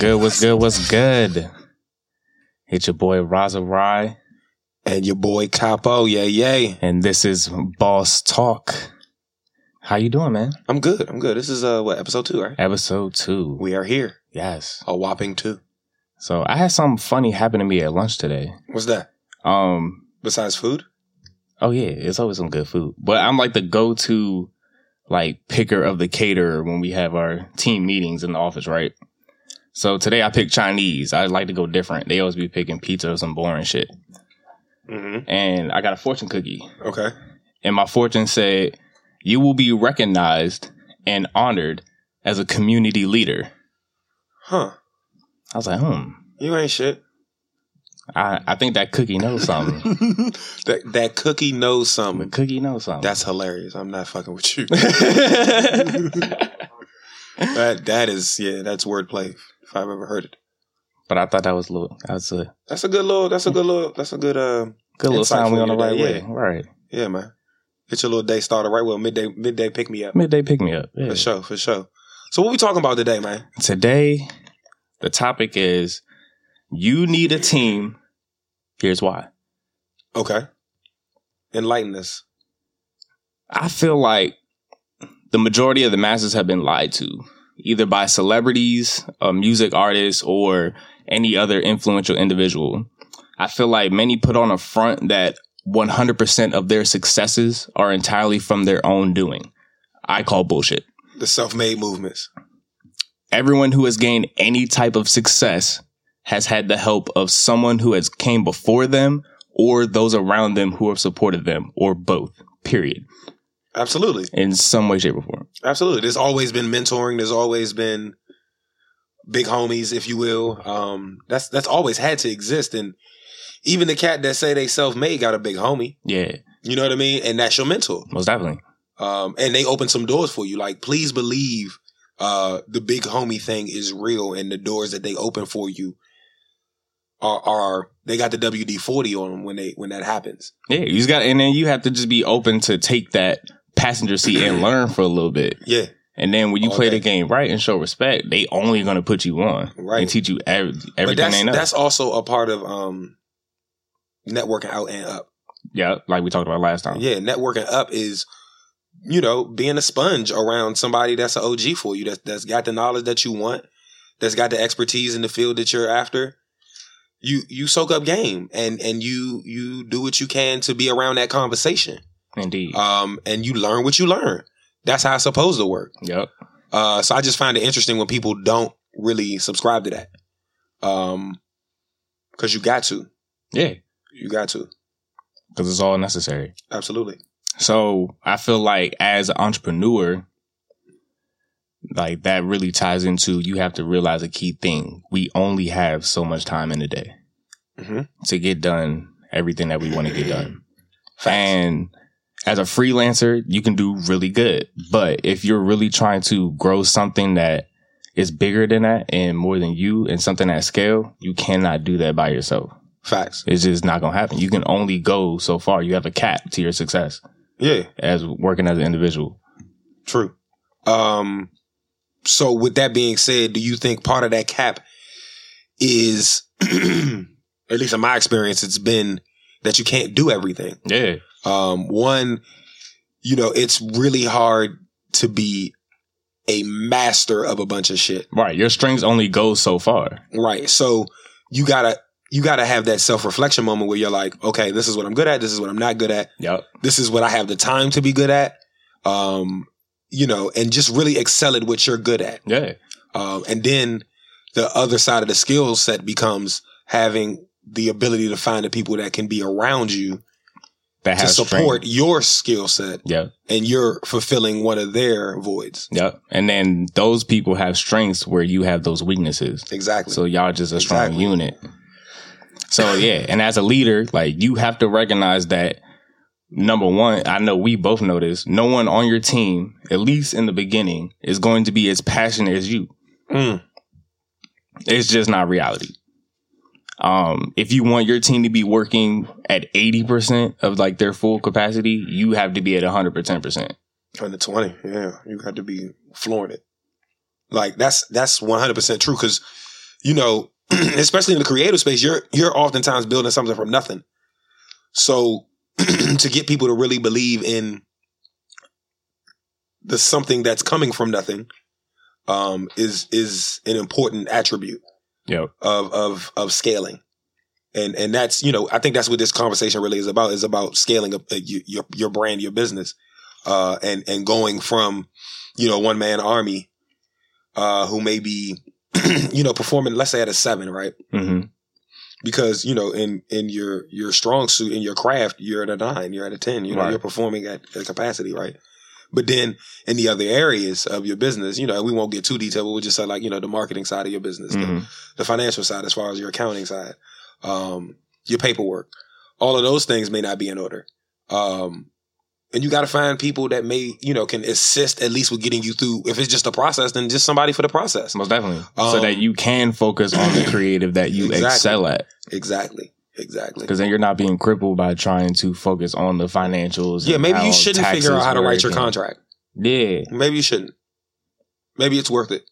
good? What's good? What's good? It's your boy Raza Rye, And your boy Capo, yay yay. and this is Boss Talk. How you doing, man? I'm good. I'm good. This is uh what episode two, right? Episode two. We are here. yes. A whopping two. So I had something funny happen to me at lunch today. What's that? Um. Besides food? Oh yeah, it's always some good food. But I'm like the go-to, like picker of the caterer when we have our team meetings in the office, right? So today I picked Chinese. I like to go different. They always be picking pizza or some boring shit. Mm-hmm. And I got a fortune cookie. Okay. and my fortune said, "You will be recognized and honored as a community leader." Huh. I was like, "Hmm, You ain't shit. I, I think that cookie knows something. that that cookie knows the something. cookie knows something." That's hilarious. I'm not fucking with you. that that is yeah, that's wordplay if I've ever heard it. but I thought that was a little, that was a That's a good little that's a good little that's a good uh good little sign. We on the right yeah, way, yeah. right? yeah, man. Get your little day started right well. Midday midday pick me up. Midday pick me up. Yeah. For sure, for sure. So what we talking about today, man? Today, the topic is you need a team. Here's why. Okay. Enlighten us. I feel like the majority of the masses have been lied to, either by celebrities, uh, music artists, or any other influential individual. I feel like many put on a front that 100% of their successes are entirely from their own doing. I call bullshit. The self-made movements. Everyone who has gained any type of success has had the help of someone who has came before them or those around them who have supported them or both, period, Absolutely. in some way, shape, or form. Absolutely. There's always been mentoring. There's always been big homies, if you will. Um, that's that's always had to exist. And even the cat that say they self-made got a big homie. Yeah, You know what I mean? And that's your mentor. most definitely. Um, and they open some doors for you. Like, please believe uh the big homie thing is real and the doors that they open for you are are they got the WD forty on them when they when that happens. Yeah, you just got, and then you have to just be open to take that passenger seat and learn for a little bit. Yeah. And then when you All play day. the game right and show respect, they only gonna put you on Right. and teach you every, everything that's they know. that's also a part of um networking out and up. yeah, like we talked about last time. Yeah, networking up is, you know, being a sponge around somebody that's an OG for you, that's that's got the knowledge that you want, that's got the expertise in the field that you're after. You you soak up game and and you you do what you can to be around that conversation. Indeed. Um and you learn what you learn. That's how it's supposed to work. yep. Uh so I just find it interesting when people don't really subscribe to that. Um cuz you got to. Yeah, You got to. because it's all necessary. Absolutely. So I feel like as an entrepreneur, like that really ties into you have to realize a key thing. We only have so much time in a day Mhm. to get done everything that we want to get done. Facts. And as a freelancer, you can do really good. But if you're really trying to grow something that is bigger than that and more than you and something at scale, you cannot do that by yourself. Facts. It's just not going to happen. You can only go so far. You have a cap to your success Yeah. as working as an individual. True. Um, so with that being said, do you think part of that cap is, at least in my experience, it's been that you can't do everything. Yeah. Um, one, you know, it's really hard to be a master of a bunch of shit. Right. Your strengths only go so far. Right. So you gotta, you gotta have that self reflection moment where you're like, okay, this is what I'm good at. This is what I'm not good at. Yep. this is what I have the time to be good at. Um, you know, and just really excel at what you're good at. Yeah. Um, and then the other side of the skill set becomes having the ability to find the people that can be around you That to support your skill set Yeah. and you're fulfilling one of their voids. Yep. And then those people have strengths where you have those weaknesses. Exactly. So y'all just a strong Exactly. unit. So yeah, and as a leader, like you have to recognize that number one, I know we both know this, no one on your team, at least in the beginning, is going to be as passionate as you. Mm, It's just not reality. Um, if you want your team to be working at 80% of like their full capacity, you have to be at 100%. under 20. Yeah. You got to be flooring it. Like that's, that's 100% true. Cause you know, especially in the creative space, you're you're oftentimes building something from nothing. So to get people to really believe in the something that's coming from nothing um, is is an important attribute Yep. of of of scaling. And and that's you know I think that's what this conversation really is about is about scaling up uh, your your, brand your business uh, and and going from you know one man army uh, who may be you know performing let's say at a seven right hmm because you know in in your your strong suit in your craft you're at a nine you're at a 10 you know Right. you're performing at a capacity right but then in the other areas of your business you know we won't get too detailed but we'll just say like you know the marketing side of your business the, hmm the financial side as far as your accounting side um your paperwork all of those things may not be in order um and you got to find people that may you know can assist at least with getting you through if it's just a process then just somebody for the process Most definitely. so Um, that you can focus on the creative that you Exactly. excel at. exactly exactly Because then you're not being crippled by trying to focus on the financials. yeah maybe you shouldn't figure out how to write your contract Yeah. Maybe you shouldn't. Maybe it's worth it.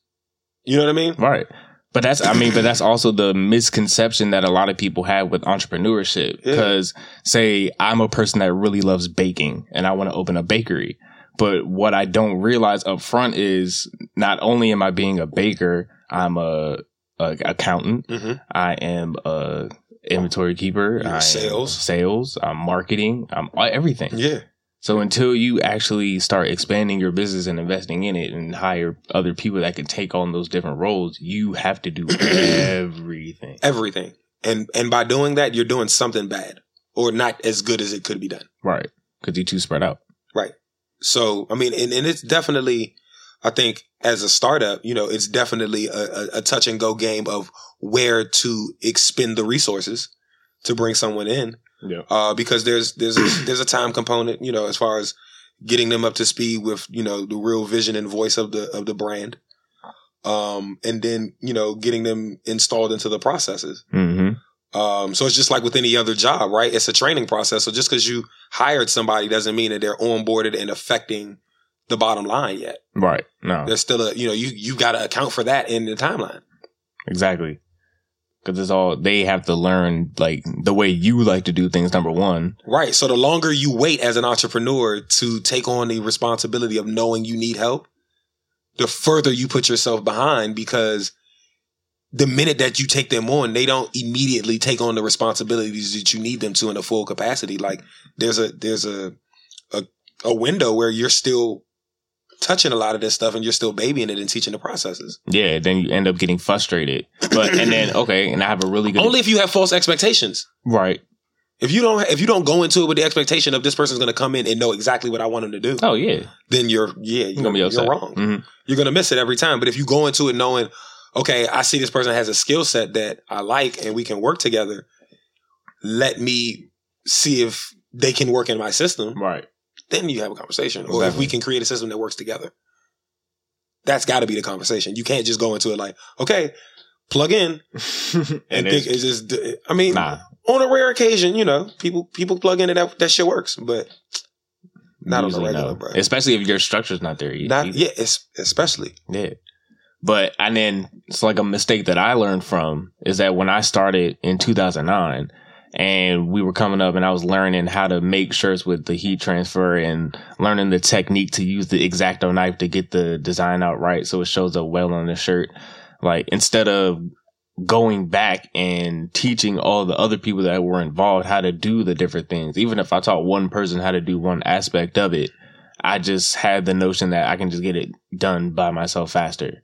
You know what I mean? Right. But that's, I mean, but that's also the misconception that a lot of people have with entrepreneurship. Yeah. Because, say, I'm a person that really loves baking and I want to open a bakery. But what I don't realize up front is not only am I being a baker, I'm a, a accountant. Mm-hmm. I am a inventory keeper. I am sales. sales. I'm marketing. I'm everything. Yeah. So until you actually start expanding your business and investing in it and hire other people that can take on those different roles, you have to do everything. Everything. And and by doing that, you're doing something bad or not as good as it could be done. Right. Because you're too spread out. Right. So I mean, and, and it's definitely, I think, as a startup, you know, it's definitely a, a, a touch and go game of where to expend the resources to bring someone in. Yeah. uh, because there's there's a, there's a time component, you know, as far as getting them up to speed with you know the real vision and voice of the of the brand, um, and then you know getting them installed into the processes. Mm-hmm. Um, so it's just like with any other job, right? It's a training process. So just because you hired somebody doesn't mean that they're onboarded and affecting the bottom line yet. Right. No. There's still a you know you you got to account for that in the timeline. Exactly. Because it's all they have to learn, like the way you like to do things. Number one. Right. So the longer you wait as an entrepreneur to take on the responsibility of knowing you need help, the further you put yourself behind because the minute that you take them on, they don't immediately take on the responsibilities that you need them to in a full capacity. Like there's a there's a a, a window where you're still touching a lot of this stuff and you're still babying it and teaching the processes. Yeah. Then you end up getting frustrated. But and then okay, and I have a really good Only if you have false expectations. right. If you don't if you don't go into it with the expectation of this person's going to come in and know exactly what I want them to do, Oh yeah. then you're yeah You're gonna be you're wrong. Mhm. You're gonna miss it every time. But if you go into it knowing, okay, I see this person has a skill set that I like and we can work together. Let me see if they can work in my system. Right. Then you have a conversation, or if we can create a system that works together. That's got to be the conversation. You can't just go into it like, okay, plug in and and it's, think it's just. I mean, nah. on a rare occasion, you know, people people plug in and that that shit works, but not on the regular, no. bro. Especially if your structure's not there. not yeah, it's, especially Yeah. But and then it's like a mistake that I learned from is that when I started in 2009 and we were coming up and I was learning how to make shirts with the heat transfer and learning the technique to use the exacto knife to get the design out right so it shows up well on the shirt. Like instead of going back and teaching all the other people that were involved how to do the different things, even if I taught one person how to do one aspect of it, I just had the notion that I can just get it done by myself faster.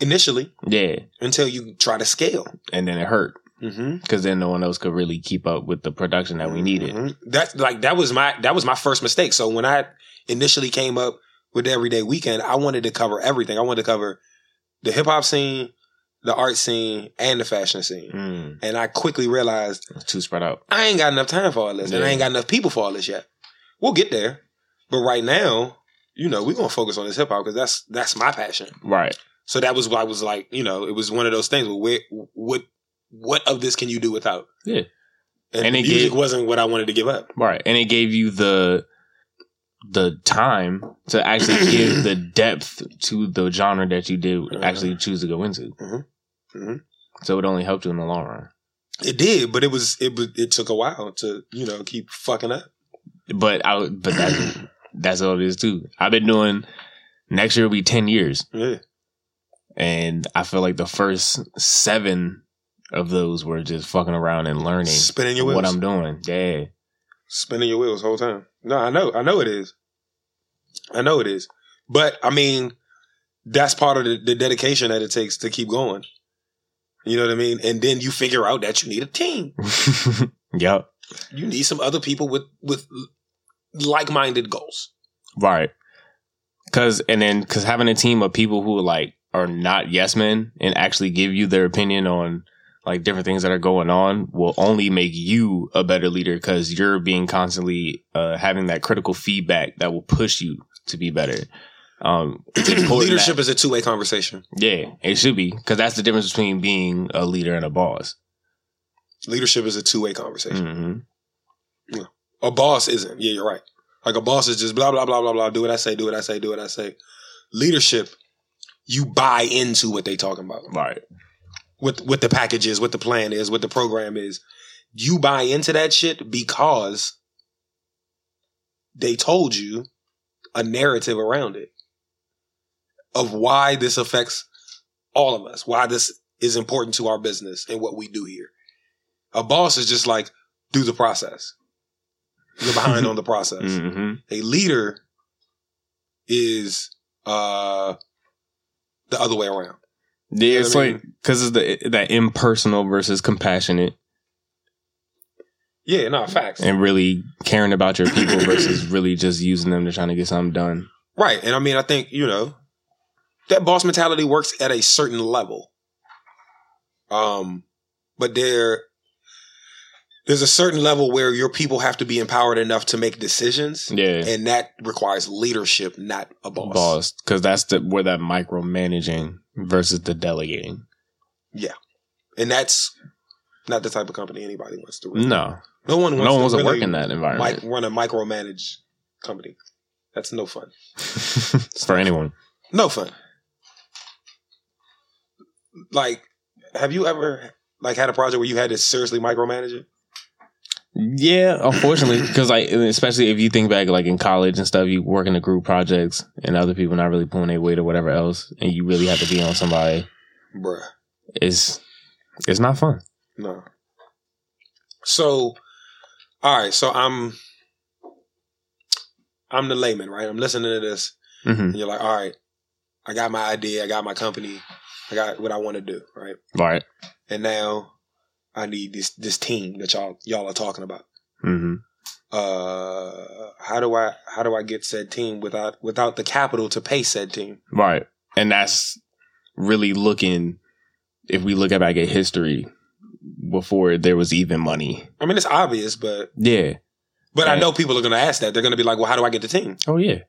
initially Yeah. until you try to scale. And then it hurt Mm-hmm. because then no one else could really keep up with the production that we needed. Mhm. That's like that was my that was my first mistake. So when I initially came up with Everyday Weekend, I wanted to cover everything. I wanted to cover the hip hop scene, the art scene, and the fashion scene. Mm, And I quickly realized it's too spread out. I ain't got enough time for all this, and I ain't got enough people for all this yet. We'll get there, but right now, you know, we're gonna focus on this hip hop because that's that's my passion. Right. So that was why I was like, you know, it was one of those things. Where, where what what of this can you do without? Yeah. and, And it music gave- wasn't what I wanted to give up. Right. And it gave you the the time to actually give the depth to the genre that you did Mhm. actually choose to go into. Mhm. Mhm. So it only helped you in the long run. It did, but it was it was it took a while to you know keep fucking up. But I but that's that's all it is too. I've been doing next year will be ten years. Yeah, And I feel like the first seven of those were just fucking around and learning spinning your wheels. what I'm doing. Yeah. spinning your wheels the whole time. No, I know, I know it is. I know it is. But I mean, that's part of the, the dedication that it takes to keep going. You know what I mean? And then you figure out that you need a team. yep. You need some other people with with like minded goals. Right. Cause and then cause having a team of people who like are not yes men and actually give you their opinion on like different things that are going on will only make you a better leader because you're being constantly uh, having that critical feedback that will push you to be better. Um, Leadership that- is a two way conversation. yeah, it should be because that's the difference between being a leader and a boss. Leadership is a two way conversation. hmm A boss isn't. Yeah, you're right. Like a boss is just blah blah blah blah blah. Do what I say. Do what I say. Do what I say. Leadership, you buy into what they talking about. Right. What what the package is, what the plan is, what the program is. You buy into that shit because they told you a narrative around it of why this affects all of us, why this is important to our business and what we do here. A boss is just like, do the process. You're behind on the process. hmm A leader is uh the other way around. Yeah, it's I mean- like because it's the that impersonal versus compassionate. Yeah, no, facts. and really caring about your people versus really just using them to trying to get something done. Right. And I mean, I think, you know, that boss mentality works at a certain level. Um, but there, there's a certain level where your people have to be empowered enough to make decisions. Yeah, And that requires leadership, not a boss. boss, because that's the where that micromanaging versus the delegating. Yeah, and that's not the type of company anybody wants to run. No, No one wants no one to wants to really work in that mic- environment run a micromanage company. That's no fun. for anyone. No fun. Like, have you ever like had a project where you had to seriously micromanage it? Yeah, unfortunately, because like especially if you think back, like in college and stuff, you work in the group projects and other people not really pulling their weight or whatever else, and you really have to be on somebody. Bruh. It's it's not fun. No. So, all right. So I'm, I'm the layman, right? I'm listening to this, hmm and you're like, all right, I got my idea, I got my company, I got what I want to do, right? Right. And now I need this this team that y'all y'all are talking about. hmm Uh, how do I how do I get said team without without the capital to pay said team? Right. And that's really looking, if we look at back at history, before there was even money. I mean, it's obvious, but Yeah. but I know people are going to ask that. They're going to be like, well, how do I get the team? Oh, yeah.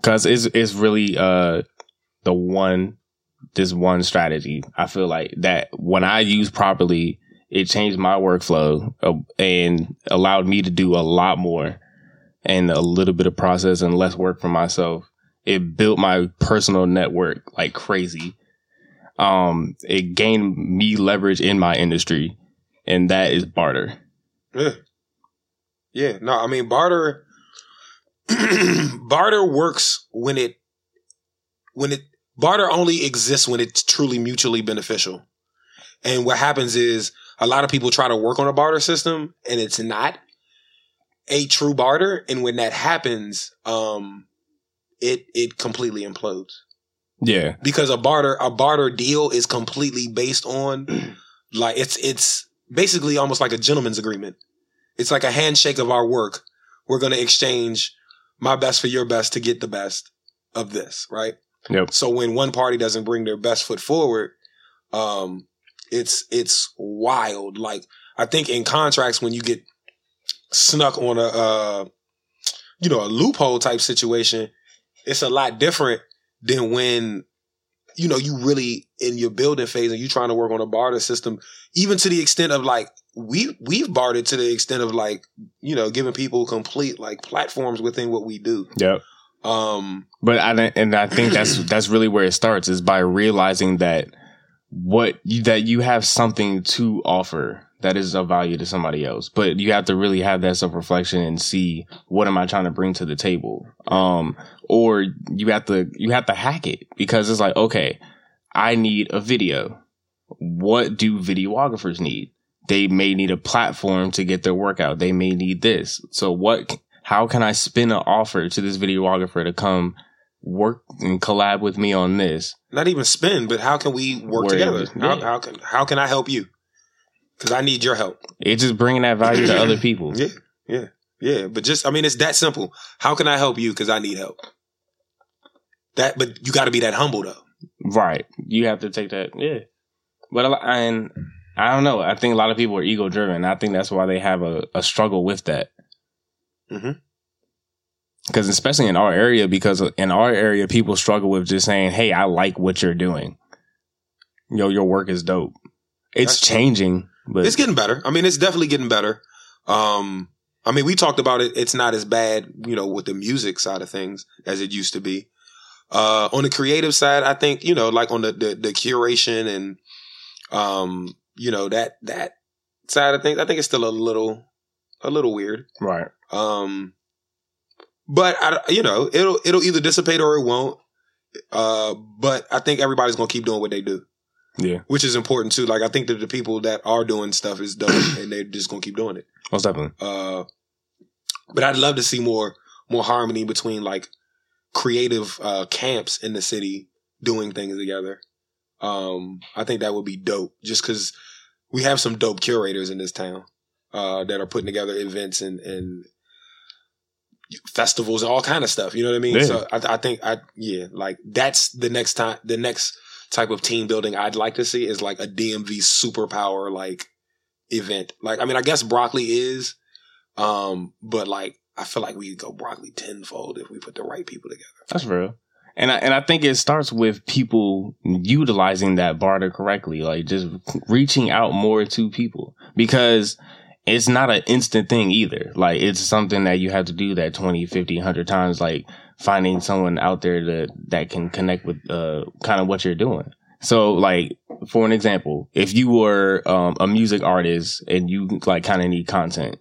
Because it's, it's really uh the one, this one strategy. I feel like that when I use properly, it changed my workflow uh, and allowed me to do a lot more and a little bit of process and less work for myself. It built my personal network like crazy. Um, it gained me leverage in my industry, and that is barter. Yeah, yeah. No, I mean barter. barter works when it when it barter only exists when it's truly mutually beneficial. And what happens is a lot of people try to work on a barter system, and it's not a true barter. And when that happens, um, it it completely implodes. Yeah, because a barter a barter deal is completely based on like it's it's basically almost like a gentleman's agreement. It's like a handshake of our work. We're going to exchange my best for your best to get the best of this, right? Yep. So when one party doesn't bring their best foot forward, um it's it's wild. Like I think in contracts when you get snuck on a uh you know, a loophole type situation, it's a lot different than when you know you really in your building phase and you're trying to work on a barter system even to the extent of like we we've bartered to the extent of like you know giving people complete like platforms within what we do yep. Um But I and I think that's that's really where it starts is by realizing that what you, that you have something to offer that is of value to somebody else. But you have to really have that self reflection and see what am I trying to bring to the table. Um, or you have to you have to hack it because it's like okay, I need a video. What do videographers need? They may need a platform to get their work out. They may need this. So what? How can I spin an offer to this videographer to come work and collab with me on this? Not even spin, but how can we work Work together? How, how can how can I help you? Because I need your help. It's just bringing that value to other people. Yeah, yeah, yeah. But just I mean, it's that simple. How can I help you? Because I need help. That, but you got to be that humble though. Right. You have to take that. Yeah. But and I don't know. I think a lot of people are ego driven. I think that's why they have a, a struggle with that. Mhm. Because especially in our area, because in our area, people struggle with just saying, "Hey, I like what you're doing. Yo, your work is dope." It's That's true. changing, but It's getting better. I mean, it's definitely getting better. Um, I mean, we talked about it. It's not as bad, you know, with the music side of things as it used to be. Uh, on the creative side, I think, you know, like on the, the, the curation and, um, you know, that, that side of things, I think it's still a little, a little weird. right. Um, but I, you know, it'll, it'll either dissipate or it won't. Uh, but I think everybody's going to keep doing what they do Yeah, which is important too. Like I think that the people that are doing stuff is dope, and they're just gonna keep doing it. most definitely. Uh, but I'd love to see more more harmony between like creative uh, camps in the city doing things together. Um, I think that would be dope, just because we have some dope curators in this town uh, that are putting together events and and festivals and all kind of stuff. You know what I mean? So I, I think I yeah, like that's the next time the next type of team building I'd like to see is like a DMV superpower like event. Like I mean, I guess broccoli is, um, but like I feel like we could go broccoli tenfold if we put the right people together. That's real. And I, and I think it starts with people utilizing that barter correctly, like just reaching out more to people because it's not an instant thing either. Like it's something that you have to do that 20, 50, 100 times, like finding someone out there that, that can connect with, uh, kind of what you're doing. So like, for an example, if you were, um, a music artist and you like kind of need content,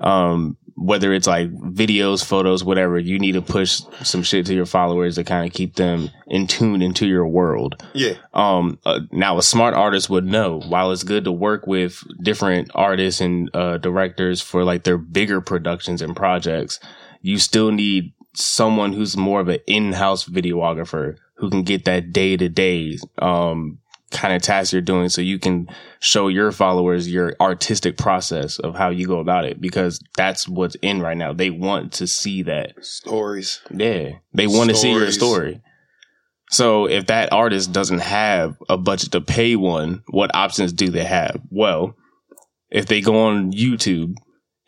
um, whether it's like videos, photos, whatever, you need to push some shit to your followers to kind of keep them in tune into your world. Yeah, Um, uh, now a smart artist would know while it's good to work with different artists and uh, directors for like their bigger productions and projects, you still need someone who's more of an in-house videographer who can get that day to day, um, kind of task you're doing so you can show your followers your artistic process of how you go about it because that's what's in right now. They want to see that. stories. Yeah. They want to see your story. So if that artist doesn't have a budget to pay one, what options do they have? Well, if they go on YouTube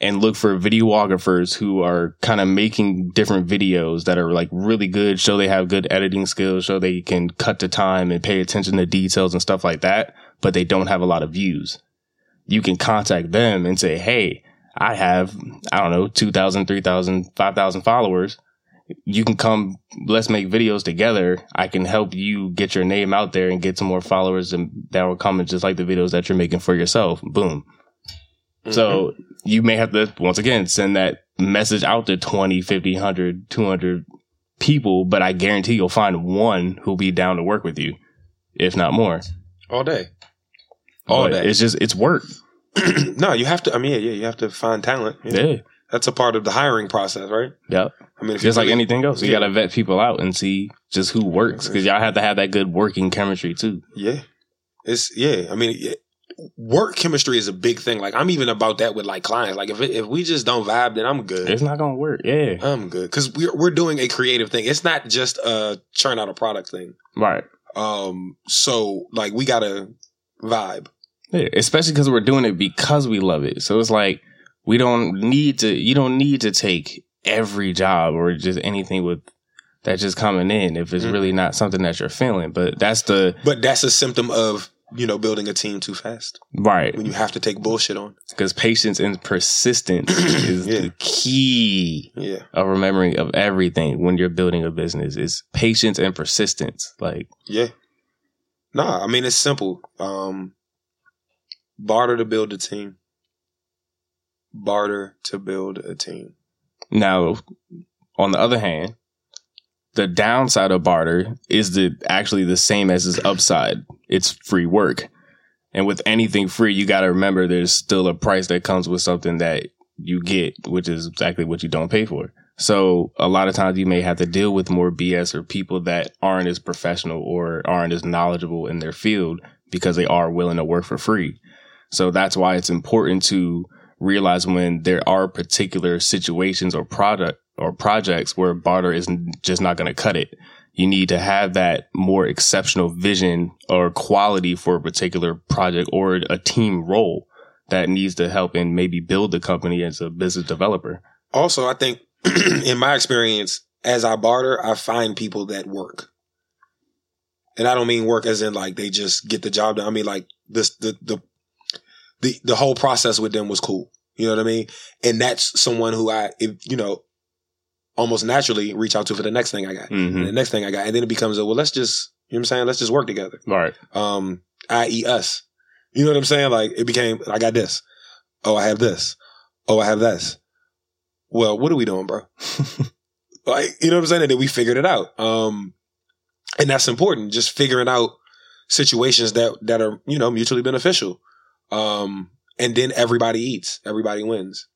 and look for videographers who are kind of making different videos that are like really good, show they have good editing skills, show they can cut the time and pay attention to details and stuff like that, but they don't have a lot of views. You can contact them and say, Hey, I have, I don't know, 2,000, 3,000, 5,000 followers. You can come, let's make videos together. I can help you get your name out there and get some more followers and that will come and just like the videos that you're making for yourself. Boom. So mm-hmm. You may have to, once again, send that message out to 20, 50, 100, 200 people, but I guarantee you'll find one who'll be down to work with you, if not more. all day, all But day. It's just, it's work. no, you have to. I mean, yeah, yeah, you have to find talent. Yeah. Yeah. That's a part of the hiring process, right? Yep. I mean, Just like really- anything else, you Yeah. got to vet people out and see just who works because y'all have to have that good working chemistry too. Yeah. It's yeah. I mean, work chemistry is a big thing. Like I'm even about that with like clients. Like if it, if we just don't vibe, then I'm good. It's not gonna work. Yeah. I'm good because we're we're doing a creative thing. It's not just a churn out a product thing. Right. Um. So like we gotta vibe. Yeah. Especially because we're doing it because we love it. So it's like we don't need to. You don't need to take every job or just anything with that's just coming in if it's Mhm. really not something that you're feeling. But that's the But that's a symptom of you know building a team too fast right when you have to take bullshit on. because patience and persistence is Yeah. the key Yeah. of remembering of everything when you're building a business is patience and persistence. Like Yeah. Nah, I mean it's simple. Um, barter to build a team. Barter to build a team. Now, on the other hand, the downside of barter is the actually the same as its upside. It's free work. And with anything free, you got to remember there's still a price that comes with something that you get, which is exactly what you don't pay for. So a lot of times you may have to deal with more BS or people that aren't as professional or aren't as knowledgeable in their field because they are willing to work for free. So that's why it's important to realize when there are particular situations or product or projects where barter is just not going to cut it. You need to have that more exceptional vision or quality for a particular project or a team role that needs to help and maybe build the company as a business developer. Also, I think in my experience, as I barter, I find people that work. And I don't mean work as in like they just get the job done. I mean like this the the the the whole process with them was cool. You know what I mean? And that's someone who I if, you know almost naturally reach out to for the next thing I got. Mm-hmm. the next thing I got. And then it becomes a well, let's just you know what I'm saying? Let's just work together. Right. Um, i.e. us. You know what I'm saying? Like it became I got this. Oh, I have this. Oh, I have this well, what are we doing, bro? like, you know what I'm saying? And then we figured it out. Um, and that's important. Just figuring out situations that, that are, you know, mutually beneficial. Um, and then everybody eats, everybody wins.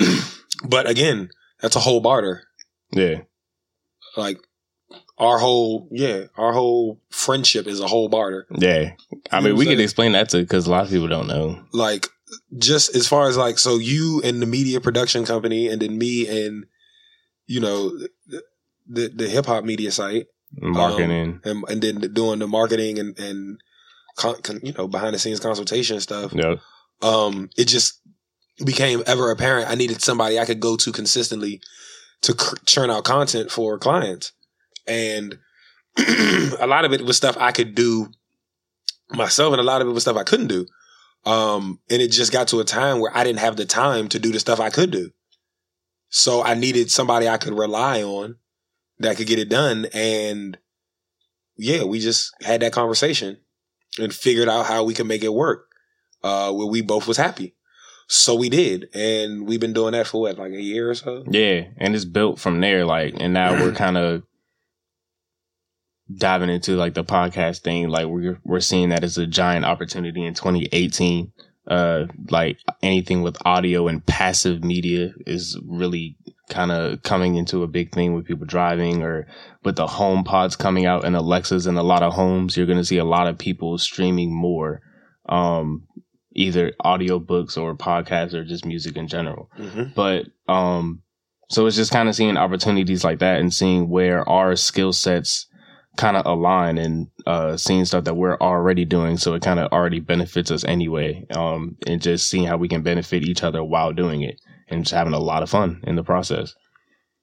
but again, that's a whole barter. Yeah. Like our whole, yeah, our whole friendship is a whole barter. Yeah. I You mean, we could explain that to because a lot of people don't know. Like just as far as like, so you and the media production company and then me and, you know, the, the, the hip hop media site Marketing. and, and then doing the marketing and, and con, con, you know, behind the scenes consultation stuff. yeah. Um, it just became ever apparent I needed somebody I could go to consistently to churn out content for clients. And a lot of it was stuff I could do myself and a lot of it was stuff I couldn't do. Um, and it just got to a time where I didn't have the time to do the stuff I could do. So I needed somebody I could rely on that could get it done. And yeah, we just had that conversation and figured out how we could make it work. Uh, where we both was happy. So we did. And we've been doing that for what, like a year or so? Yeah. And it's built from there. Like, and now we're kind of diving into like the podcast thing. Like, we're, we're seeing that as a giant opportunity in 2018. Uh, like anything with audio and passive media is really kind of coming into a big thing with people driving or with the HomePods coming out and Alexas in a lot of homes. You're going to see a lot of people streaming more. Um, either audiobooks or podcasts or just music in general. Mm-hmm. But um so it's just kind of seeing opportunities like that and seeing where our skill sets kind of align and uh seeing stuff that we're already doing so it kind of already benefits us anyway um and just seeing how we can benefit each other while doing it and just having a lot of fun in the process.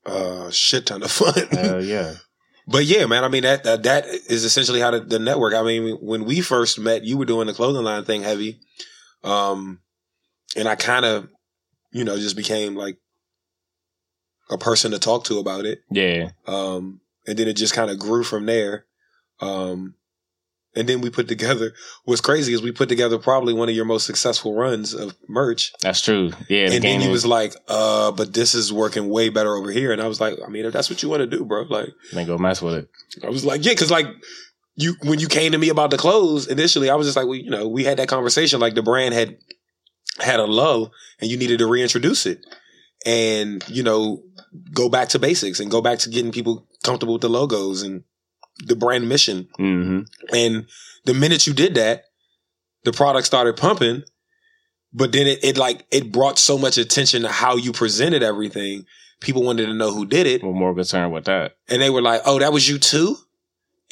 Uh, shit ton of fun. Hell yeah. But yeah, man, I mean that that, that is essentially how the, the network. I mean, when we first met, you were doing the clothing line thing heavy, um, and I kind of, you know, just became like a person to talk to about it. Yeah. Um, and then it just kind of grew from there. Um, and then we put together. What's crazy is we put together probably one of your most successful runs of merch. That's true. Yeah. The and then he was was like, "Uh, but this is working way better over here." And I was like, "I mean, if that's what you want to do, bro, like." then go mess with it. I was like, yeah, because like you when you came to me about the clothes initially, I was just like, well, you know, we had that conversation. Like the brand had had a low, and you needed to reintroduce it, and you know, go back to basics and go back to getting people comfortable with the logos and the brand mission. hmm And the minute you did that, the product started pumping. But then it, it like it brought so much attention to how you presented everything. People wanted to know who did it. We're more concerned with that. And they were like, oh, that was you too?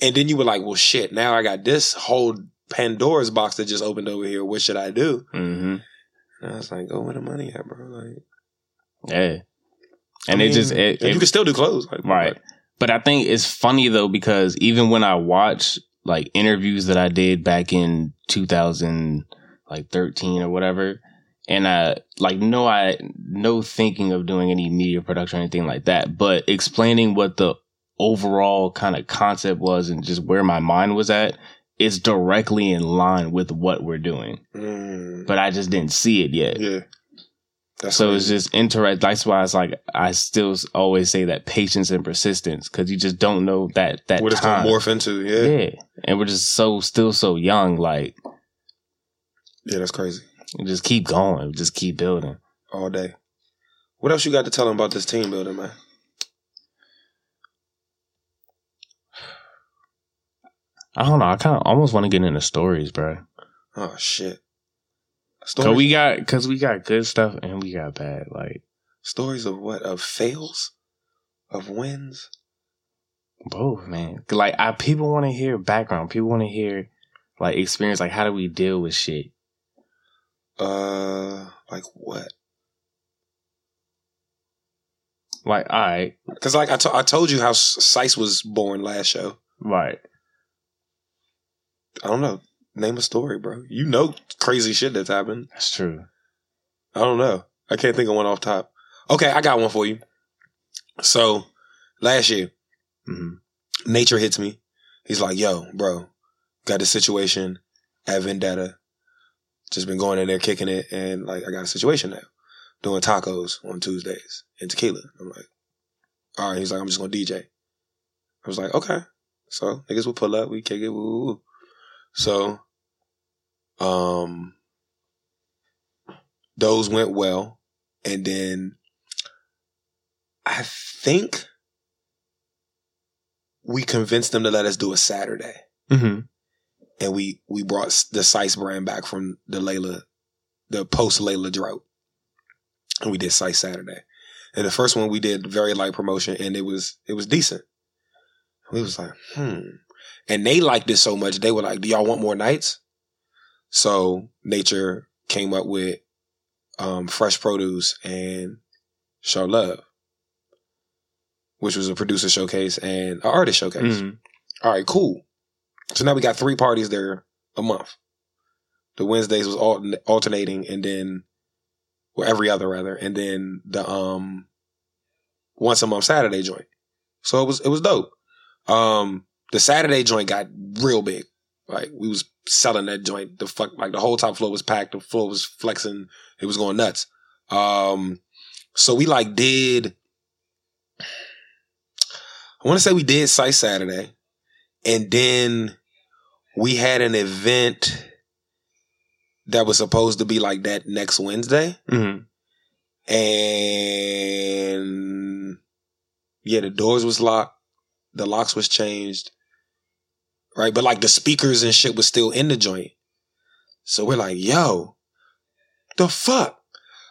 And then you were like, well, shit, now I got this whole Pandora's box that just opened over here. What should I do? hmm And I was like, go where the money at, bro. Like, Yeah. And I it just, it, it, you can still do clothes. Like, Right. But I think it's funny though because even when I watch like interviews that I did back in 2000 like 13 or whatever and I like no I no thinking of doing any media production or anything like that but explaining what the overall kind of concept was and just where my mind was at is directly in line with what we're doing. Mm, But I just didn't see it yet. yeah. That's So it's just interesting. That's why it's like I still always say that patience and persistence because you just don't know that that what it's gonna morph into. Yeah. yeah, yeah, and we're just so still so young. Like yeah, that's crazy. just keep going, just keep building. All day. What else you got to tell them about this team building, man? I don't know. I kind of almost want to get into stories, bro. Oh shit. Cause we got, cause we got good stuff and we got bad. Like stories of what? Of fails? Of wins? both, man. Like I, people want to hear background. People want to hear like experience. Like how do we deal with shit? Uh, like what? Like all right, Because like I to- I told you how Sice was born last show. right. I don't know. Name a story, bro. You know crazy shit that's happened. That's true. I don't know. I can't think of one off top. Okay, I got one for you. So last year, hmm nature hits me. He's like, "Yo, bro, got this situation at Vendetta. Just been going in there kicking it, and like I got a situation now, doing tacos on Tuesdays and tequila." I'm like, "All right." He's like, "I'm just gonna DJ." I was like, "Okay." So niggas will pull up, we kick it, woo. So, um, those went well, and then I think we convinced them to let us do a Saturday, hmm and we we brought the Sice brand back from the Layla, the post Layla drought, and we did Sice Saturday. And the first one we did very light promotion, and it was it was decent. We was like, hmm, and they liked it so much they were like, "Do y'all want more nights?" So Nature came up with um, fresh produce and show love, which was a producer showcase and an artist showcase. hmm All right, cool. So now we got three parties there a month. The Wednesdays was al- alternating, and then well every other rather, and then the um once a month Saturday joint. So it was it was dope. Um, the Saturday joint got real big. Like we was selling that joint. The fuck like the whole top floor was packed. The floor was flexing. It was going nuts. Um, so we like did. I want to say we did Sice Saturday, and then we had an event that was supposed to be like that next Wednesday, hmm and yeah, the doors was locked, the locks was changed, right? But like the speakers and shit was still in the joint. So we're like, yo, the fuck?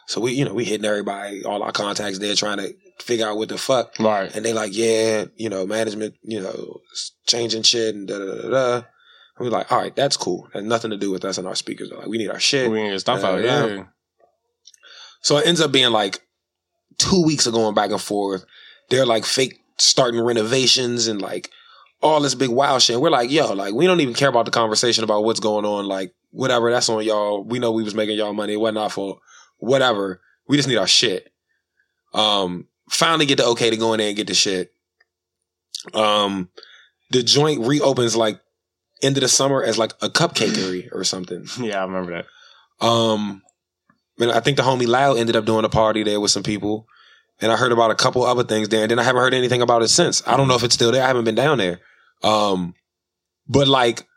So we, you know, we hitting everybody, all our contacts there, trying to figure out what the fuck. Right. And they like, yeah, you know, management, you know, changing shit and da da da da. And we're like, all right, that's cool. Has nothing to do with us and our speakers. They're like, we need our shit. We need stuff out. Yeah. So it ends up being like two weeks of going back and forth. They're like fake starting renovations and like all this big wild shit. And We're like, yo, like we don't even care about the conversation about what's going on. Like whatever, that's on y'all. We know we was making y'all money. It wasn't our fault. Whatever. We just need our shit. Um, finally get the okay to go in there and get the shit. Um, the joint reopens like end of the summer as like a cupcakery or something. Yeah, I remember that. Um, and I think the homie Loud ended up doing a party there with some people. And I heard about a couple other things there, and then I haven't heard anything about it since. I don't know if it's still there. I haven't been down there. Um, but like,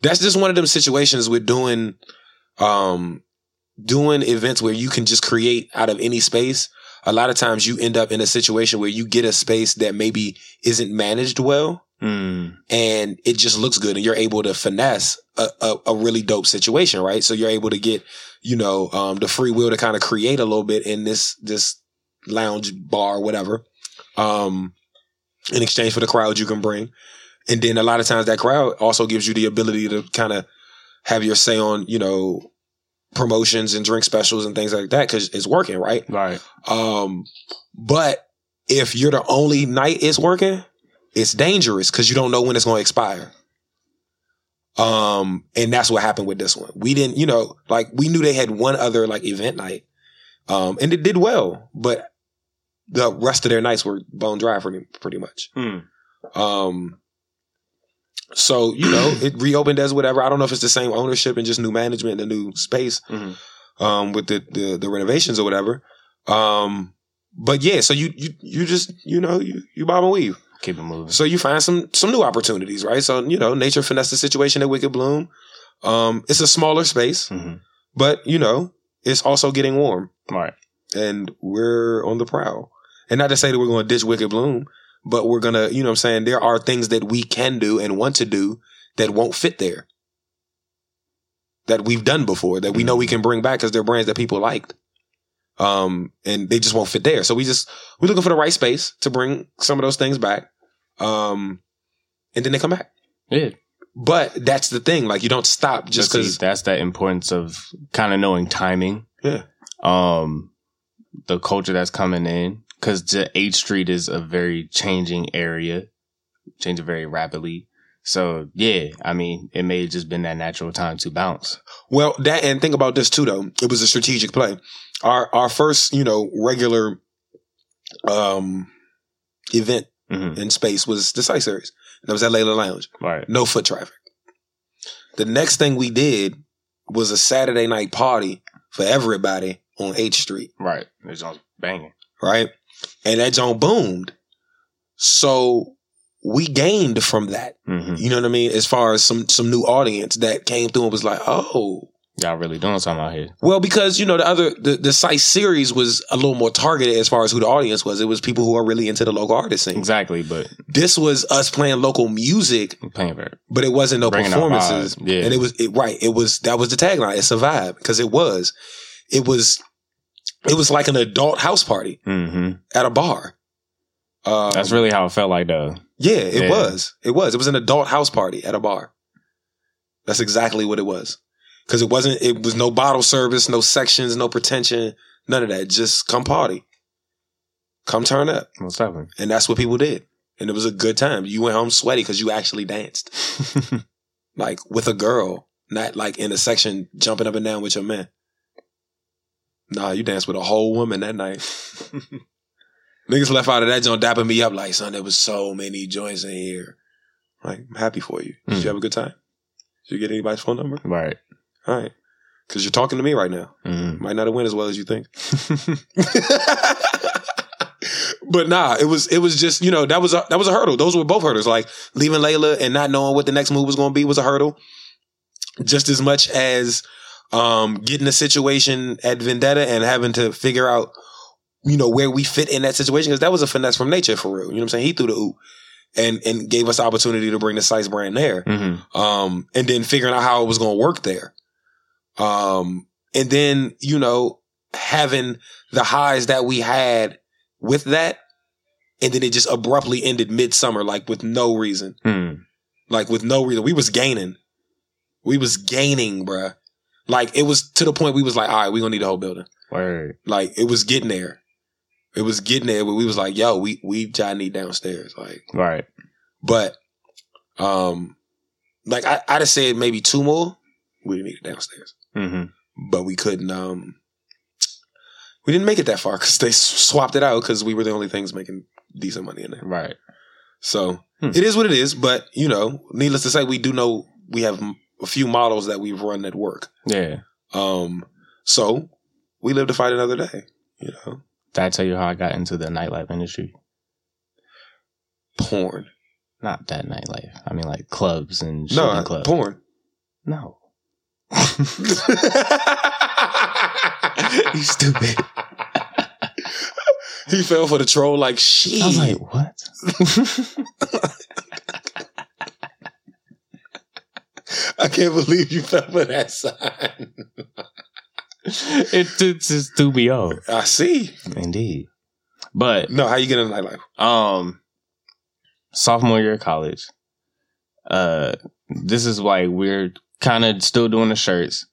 that's just one of them situations with doing, um, doing events where you can just create out of any space. A lot of times you end up in a situation where you get a space that maybe isn't managed well Mm. and it just looks good and you're able to finesse a, a, a really dope situation, right? So you're able to get, you know, um, the free will to kind of create a little bit in this, this lounge bar, whatever, um, in exchange for the crowd you can bring. And then a lot of times that crowd also gives you the ability to kind of have your say on, you know, promotions and drink specials and things like that because it's working, right? Right. Um, but if you're the only night it's working, it's dangerous because you don't know when it's going to expire. Um, and that's what happened with this one. We didn't, you know, like we knew they had one other like event night, um, and it did well, but the rest of their nights were bone dry for pretty pretty much. Mm. Um, so you know, it reopened as whatever. I don't know if it's the same ownership and just new management and a new space Mhm. um, with the, the the renovations or whatever. Um, but yeah, so you you you just you know you you bob and weave. Keep it moving. So you find some some new opportunities, right? So you know, nature finessed the situation at Wicked Bloom. Um, it's a smaller space, Mhm. but you know, it's also getting warm, Right. and we're on the prowl. And not to say that we're going to ditch Wicked Bloom, but we're gonna, you know, what I'm saying there are things that we can do and want to do that won't fit there. That we've done before, that we know we can bring back because they're brands that people liked. Um, and they just won't fit there. So we just we're looking for the right space to bring some of those things back. Um, and then they come back. Yeah. But that's the thing. Like you don't stop just because. that's that importance of kind of knowing timing. Yeah. Um, the culture that's coming in because the H Street is a very changing area, changing very rapidly. So yeah, I mean, it may have just been that natural time to bounce. Well, that and think about this too, though. It was a strategic play. Our our first, you know, regular um event hmm in space was the site series. That was at Layla Lounge. Right. No foot traffic. The next thing we did was a Saturday night party for everybody on H Street. Right. It's on banging. right? And that joint boomed. So we gained from that. hmm You know what I mean? As far as some some new audience that came through and was like, oh. Y'all really doing something out here. Well, because you know the other the, the site series was a little more targeted as far as who the audience was. It was people who are really into the local artist scene. Exactly, but This was us playing local music, playing for it. but it wasn't no performances. yeah. And it was it, right. It was that was the tagline. It's a vibe because it was, it was, it was like an adult house party hmm at a bar. Um, That's really how it felt like though. Yeah, it Yeah. was. It was. It was an adult house party at a bar. That's exactly what it was. Cause it wasn't, it was no bottle service, no sections, no pretension, none of that. Just come party. Come turn up. What's happening? And that's what people did. And it was a good time. You went home sweaty because you actually danced. Like with a girl, not like in a section jumping up and down with your man. Nah, you danced with a whole woman that night. Niggas left out of that joint dapping me up like, son, there was so many joints in here. Like, I'm happy for you. Did Mm. you have a good time? Did you get anybody's phone number? right. All right. Cause you're talking to me right now. hmm Might not have went as well as you think. but nah, it was it was just you know that was a that was a hurdle. Those were both hurdles. Like leaving Layla and not knowing what the next move was going to be was a hurdle. Just as much as um, getting a situation at Vendetta and having to figure out you know where we fit in that situation because that was a finesse from nature for real. You know what I'm saying? He threw the oop and and gave us the opportunity to bring the Sice brand there hmm um, and then figuring out how it was going to work there. Um, and then, you know, having the highs that we had with that, and then it just abruptly ended midsummer, like with no reason, hmm like with no reason. We was gaining. We was gaining, bruh. Like it was to the point we was like, all right, we gonna need the whole building. Word. Like it was getting there. It was getting there, but we was like, yo, we we need downstairs. Like Right. but um like I, I'd have said maybe two more. We didn't need it downstairs. hmm But we couldn't um we didn't make it that far because they swapped it out because we were the only things making decent money in there. Right. So Hmm. it is what it is. But you know, needless to say, we do know we have a few models that we've run that work. Yeah. Um, so we live to fight another day. You know, Did I tell you how I got into the nightlife industry? porn. Not that nightlife. I mean, like clubs and No, clubs. porn. No. you stupid. he fell for the troll like shit. I was like, what? I can't believe you fell for that sign. it, it just threw me off. I see. Indeed. But No, how you get into nightlife? um sophomore year of college uh this is like we're kind of still doing the shirts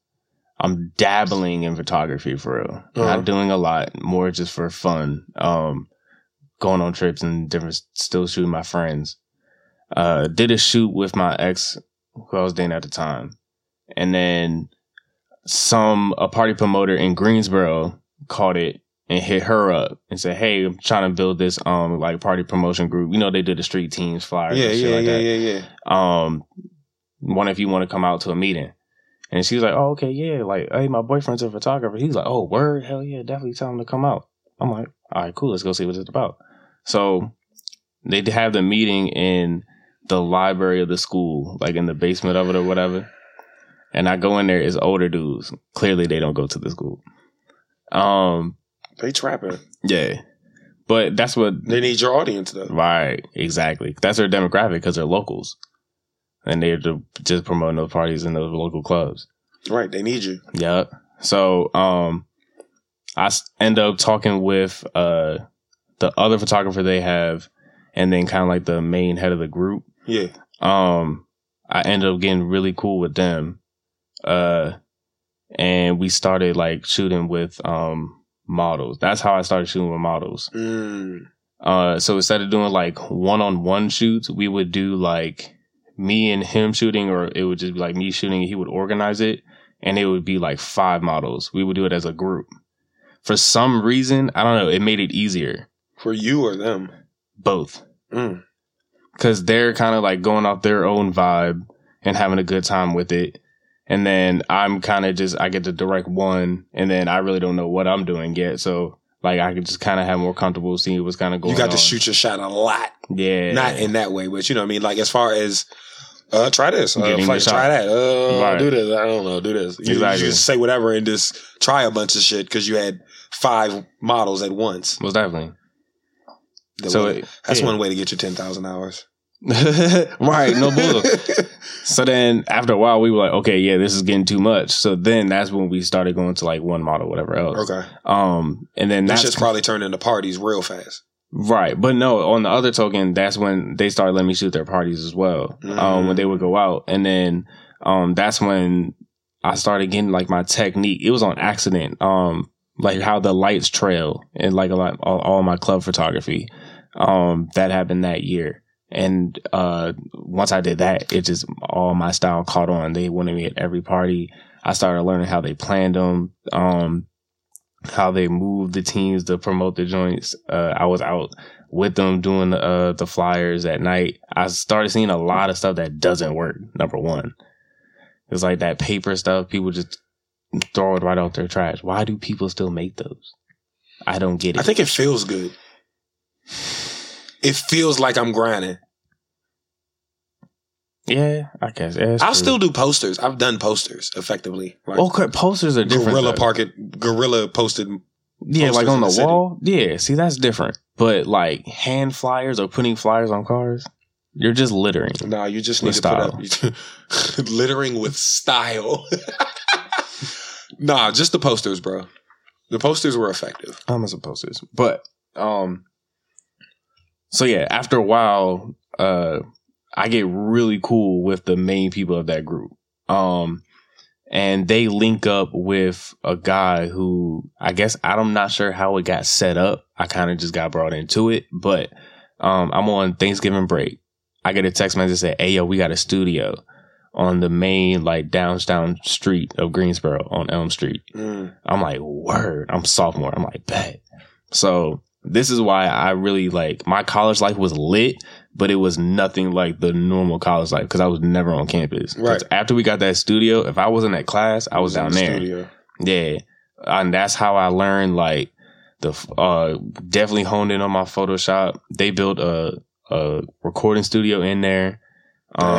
i'm dabbling in photography for real Uh-huh. not doing a lot more just for fun um going on trips and different still shooting my friends uh did a shoot with my ex who i was dating at the time and then some a party promoter in greensboro caught it and hit her up and said, "Hey, I'm trying to build this um like party promotion group. You know, they do the street teams flyers. Yeah, and shit yeah, like yeah, that. yeah, yeah. Um, one if you want to come out to a meeting." And she was like, "Oh, okay, yeah. Like, hey, my boyfriend's a photographer. He's like, oh, word, hell yeah, definitely tell him to come out." I'm like, "All right, cool. Let's go see what it's about." So they have the meeting in the library of the school, like in the basement of it or whatever. And I go in there, it's older dudes. Clearly, they don't go to the school. Um, They trapping. yeah, but that's what They need your audience though. right exactly. That's their demographic because they're locals, and they're ju- just promoting those parties in those local clubs. Right. They need you. Yep. So, um, I end up talking with uh the other photographer they have, and then kind of like the main head of the group. Yeah. Um, I ended up getting really cool with them, uh, and we started like shooting with um models. That's how I started shooting with models. Mm. Uh, so instead of doing like one on one shoots, we would do like me and him shooting, or it would just be like me shooting. and He would organize it, and it would be like five models. We would do it as a group. For some reason, I don't know, it made it easier. For you or them. Both, Mm. Because they're kind of like going off their own vibe and having a good time with it. And then I'm kind of just I get to direct one, and then I really don't know what I'm doing yet. So like I could just kind of have more comfortable seeing what's kind of going. You got on. to shoot your shot a lot. yeah, Not in that way, but you know what I mean? Like as far as uh try this, uh, fuck, try that, uh, Right. do this. I don't know, do this. You, you just say whatever and just try a bunch of shit because you had five models at once. most definitely. The So way- it- that's yeah. one way to get your ten thousand hours. right, no bull. so then after a while, we were like, okay, yeah, this is getting too much. So then that's when we started going to like one model, whatever else. okay, Um, and then that that's shit's probably turned into parties real fast. right, but no, on the other token, that's when they started letting me shoot their parties as well. Um, Mm. when they would go out, and then um, that's when I started getting like my technique. It was on accident. Um, like how the lights trail and like a lot all, all my club photography. Um, that happened that year. And uh, once I did that, it just all my style caught on. They wanted me at every party. I started learning how they planned them, um, how they moved the teams to promote the joints. Uh, I was out with them doing the uh, the flyers at night. I started seeing a lot of stuff that doesn't work. Number one, it's like that paper stuff. People just throw it right out their trash. Why do people still make those? I don't get it. I think it feels good. It feels like I'm grinding. yeah, I guess. I'll true. still do posters. I've done posters effectively. Like Okay, posters are different. guerrilla parket, guerrilla posted. Yeah, like on the, the wall. Yeah, see, that's different. But like hand flyers or putting flyers on cars, you're just littering. Nah, you just need With to put up littering with style. nah, just the posters, bro. The posters were effective. I'm as posters, but um, so yeah, after a while, uh, I get really cool with the main people of that group. Um, and they link up with a guy who I guess I'm not sure how it got set up. I kind of just got brought into it, but um, I'm on Thanksgiving break. I get a text message that say, "Hey, yo, we got a studio on the main like downtown street of Greensboro on Elm Street." Mm. I'm like, word. I'm sophomore. I'm like, bet. So this is why I really like my college life was lit, but it was nothing like the normal college life because I was never on campus. Right. After we got that studio, if I wasn't at class, I was down the there. studio. Yeah. And that's how I learned like the uh definitely honed in on my Photoshop. They built a a recording studio in there. Um,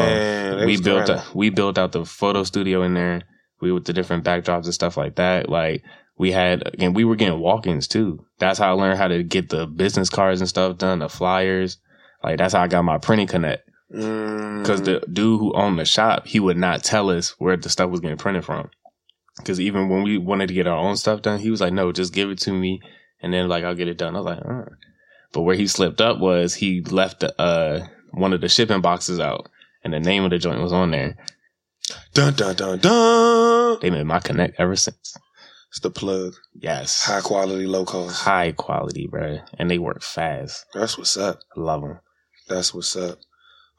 they we built a, we built out the photo studio in there. We with the different backdrops and stuff like that. Like we had and we were getting walk-ins too. That's how I learned how to get the business cards and stuff done, the flyers. Like that's how I got my printing connect. Mm. Because the dude who owned the shop, he would not tell us where the stuff was getting printed from. Because even when we wanted to get our own stuff done, he was like, "No, just give it to me, and then like I'll get it done." I was like, uh. "But where he slipped up was he left the, uh one of the shipping boxes out, and the name of the joint was on there. dun dun dun dun. They made my connect ever since. It's the plug. Yes, High quality, low cost. high quality, bro, and they work fast. That's what's up. Love them. That's what's up.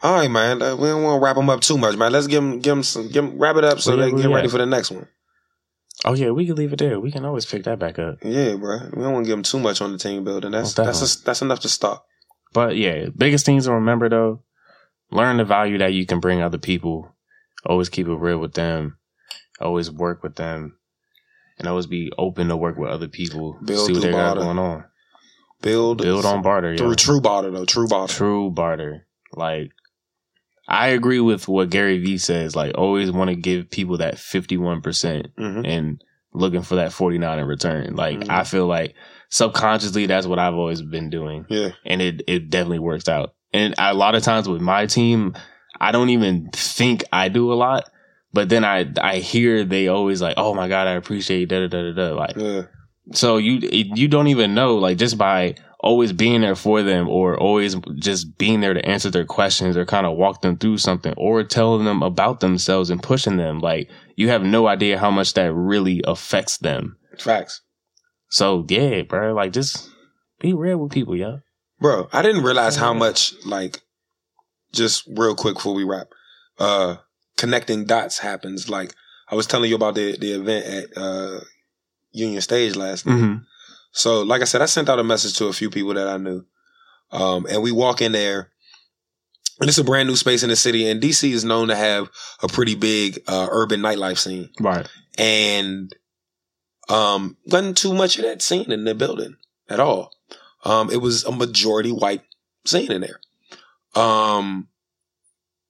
All right, man. Uh, We don't want to wrap them up too much, man. Let's give them, give them some, give 'em- wrap it up so Where- they can where get ready at? for the next one. Oh yeah, we can leave it there. We can always pick that back up. Yeah, bro. We don't want to give them too much on the team building. That's Oh, that's a, that's enough to start. But yeah, biggest things to remember though, learn the value that you can bring other people. Always keep it real with them. Always work with them. And always be open to work with other people. Build see what they got going on. Build Build on barter. through yo. true barter though. True barter. True barter. Like I agree with what Gary Vee says. Like always want to give people that fifty one percent hmm and looking for that forty nine in return. Like Mhm. I feel like subconsciously that's what I've always been doing. Yeah. and it it definitely works out. And a lot of times with my team, I don't even think I do a lot, but then I I hear they always like, oh my god, I appreciate da da da da da. Like Yeah. so you you don't even know like just by always being there for them or always just being there to answer their questions or kind of walk them through something or telling them about themselves and pushing them like you have no idea how much that really affects them. Facts. So yeah, bro, like just be real with people, yo. Bro, I didn't realize how much like just real quick before we wrap, uh connecting dots happens. Like I was telling you about the the event at uh Union Stage last night. Mm-hmm. So, like I said, I sent out a message to a few people that I knew. Um, and we walk in there, and it's a brand new space in the city. And DC is known to have a pretty big uh, urban nightlife scene. Right. And um, wasn't too much of that scene in the building at all. Um, it was a majority white scene in there. Um,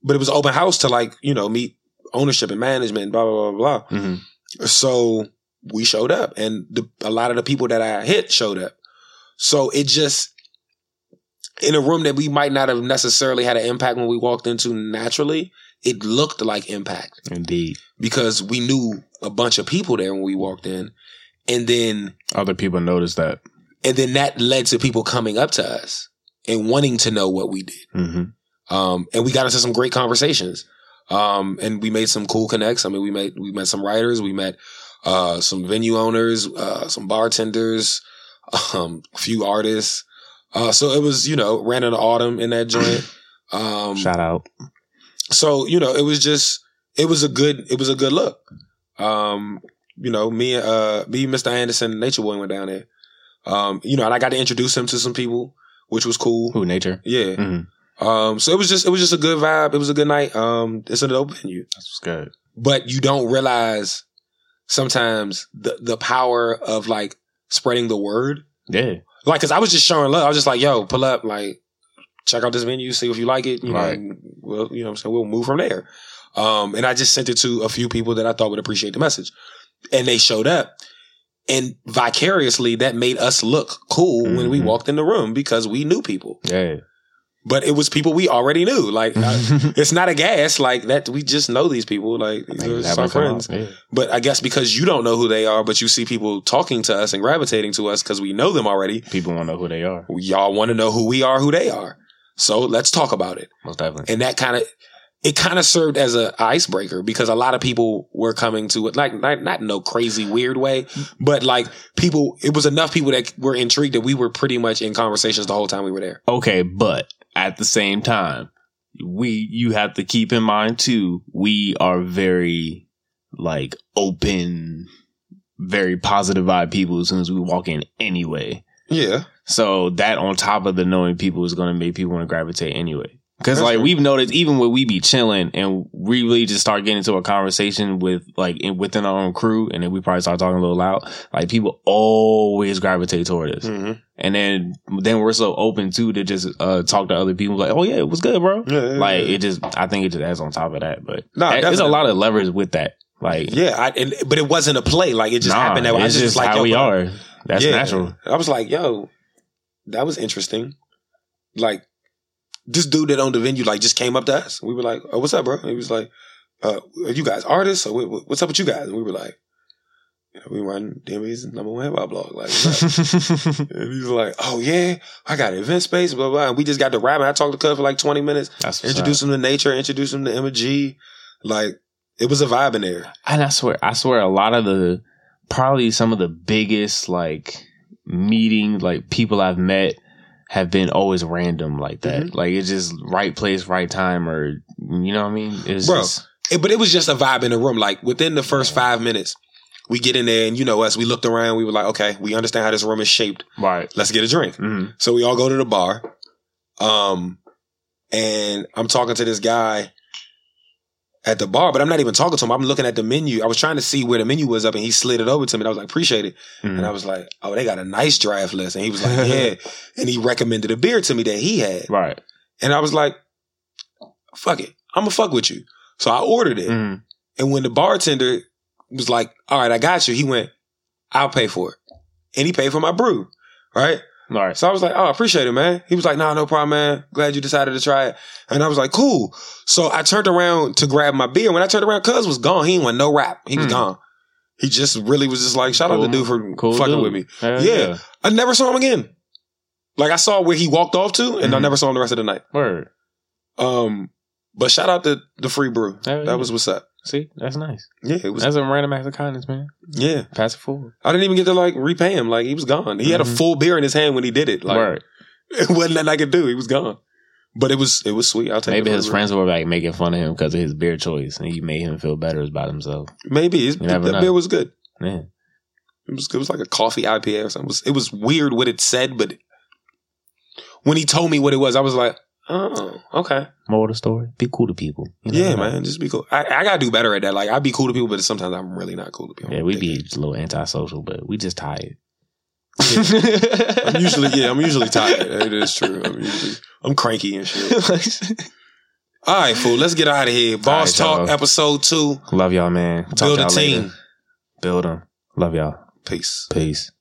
but it was open house to like, you know, meet ownership and management, blah, blah, blah, blah. Mm-hmm. So we showed up, and the, a lot of the people that I hit showed up. So it just in a room that we might not have necessarily had an impact when we walked into naturally, it looked like impact Indeed. because we knew a bunch of people there when we walked in, and then Other people noticed that. and then that led to people coming up to us and wanting to know what we did. Mm-hmm. Um, and we got into some great conversations. Um, and we made some cool connects. I mean, we met, we met some writers, we met, uh, some venue owners, uh, some bartenders, um, a few artists. Uh, so it was, you know, ran in the autumn in that joint. Um, Shout out. so, you know, it was just, it was a good, it was a good look. Um, you know, me, uh, me, Mr. Anderson, and Nature Boy went down there. Um, you know, and I got to introduce him to some people, which was cool. Who nature? Yeah. Mm-hmm. Um, so it was just it was just a good vibe. It was a good night. Um, it's an open venue, That's what's good. but you don't realize sometimes the the power of like spreading the word. Yeah. Like, cause I was just showing love. I was just like, "Yo, pull up, like, check out this venue, see if you like it." You know, Right. and we'll you know, what I'm saying we'll move from there. Um, and I just sent it to a few people that I thought would appreciate the message, and they showed up. And vicariously, that made us look cool when we Mhm. walked in the room because we knew people, Yeah. But it was people we already knew. Like, I, it's not a gas like that. We just know these people. Like these are our friends. out. Yeah. But I guess because you don't know who they are, but you see people talking to us and gravitating to us because we know them already. People want to know who they are. Y'all want to know who we are, who they are. So let's talk about it. Most definitely. And that kind of it kind of served as a icebreaker because a lot of people were coming to it like not, not in no crazy weird way, but like people. It was enough people that were intrigued that we were pretty much in conversations the whole time we were there. Okay, but at the same time, we you have to keep in mind too, we are very like open, very positive vibe people as soon as we walk in anyway. Yeah, So that on top of the knowing people is gonna make people want to gravitate anyway. Cause That's like true. we've noticed even when we be chilling and we really just start getting into a conversation with like in, within our own crew and then we probably start talking a little loud, like people always gravitate toward us. Mhm. And then then we're so open too to just uh talk to other people like, oh yeah, it was good, bro. yeah, yeah, Like yeah. it just I think it just adds on top of that. But Nah, there's a lot of levers with that. Like Yeah, I, and, but it wasn't a play. Like it just nah, happened that way. I just, just like, how yo, we bro, are. That's natural. I was like, yo, that was interesting. Like this dude that owned the venue, like just came up to us. We were like, oh, what's up, bro? And he was like, uh, are you guys artists? Or what's up with you guys? And we were like, you know, we run DMV's number one hip hop blog. Like, up? and he was like, oh yeah, I got event space, blah, blah. And we just got to rapping. I talked to Cud for like 20 minutes, That's up. him to nature, introduce him to Emma G. Like, it was a vibe in there. And I swear, I swear, a lot of the probably some of the biggest like meeting like people I've met have been always random like that. Mhm. Like it's just right place, right time, or you know what I mean? It's Bro. just It- but it was just a vibe in the room. Like within the first five minutes, We get in there and you know us, we looked around, we were like, okay, we understand how this room is shaped. Right. Let's get a drink. Mm. So we all go to the bar. Um, and I'm talking to this guy at the bar, but I'm not even talking to him. I'm looking at the menu. I was trying to see where the menu was up and he slid it over to me. And I was like, appreciate it. Mm. And I was like, oh, they got a nice draft list. And he was like, yeah. and he recommended a beer to me that he had. right. And I was like, fuck it. I'm gonna fuck with you. So I ordered it. Mm. And when the bartender was like, all right, I got you, he went, I'll pay for it. And he paid for my brew. Right? Right. So I was like, oh, I appreciate it, man. He was like, nah, no problem, man. Glad you decided to try it. And I was like, cool. So I turned around to grab my beer. When I turned around, Cuz was gone. He went no rap. He was Hmm. gone. He just really was just like, shout out to dude for Cool fucking dude. with me. Hell Yeah. I never saw him again. Like I saw where he walked off to, and I Mhm. never saw him the rest of the night. Word. Um, but shout out to the free brew. Hell That yeah. was what's up. See, that's nice. Yeah, it was. That's a random act of kindness, man. Yeah, Pass it forward. I didn't even get to like repay him. Like he was gone. He had a Mhm. full beer in his hand when he did it. Like Word. it wasn't nothing I could do. He was gone. But it was it was sweet. I'll take Maybe it his friends were like making fun of him because of his beer choice, and he made him feel better about himself. Maybe his, that know. beer was good. Man, It was it was like a coffee IPA or something. It was, it was weird what it said, but when he told me what it was, I was like, oh, okay, more of the story: be cool to people. You know? yeah, man, just be cool. I, I gotta do better at that. Like I be cool to people, but sometimes I'm really not cool to people. Yeah, we be a little antisocial, but we just tired. I'm usually yeah, I'm usually tired. It is true. I'm usually I'm cranky and shit. All right, fool. Let's get out of here. Boss right, Talk episode two. Love y'all, man. Talk Build a team. later. Build them. Love y'all. Peace. Peace.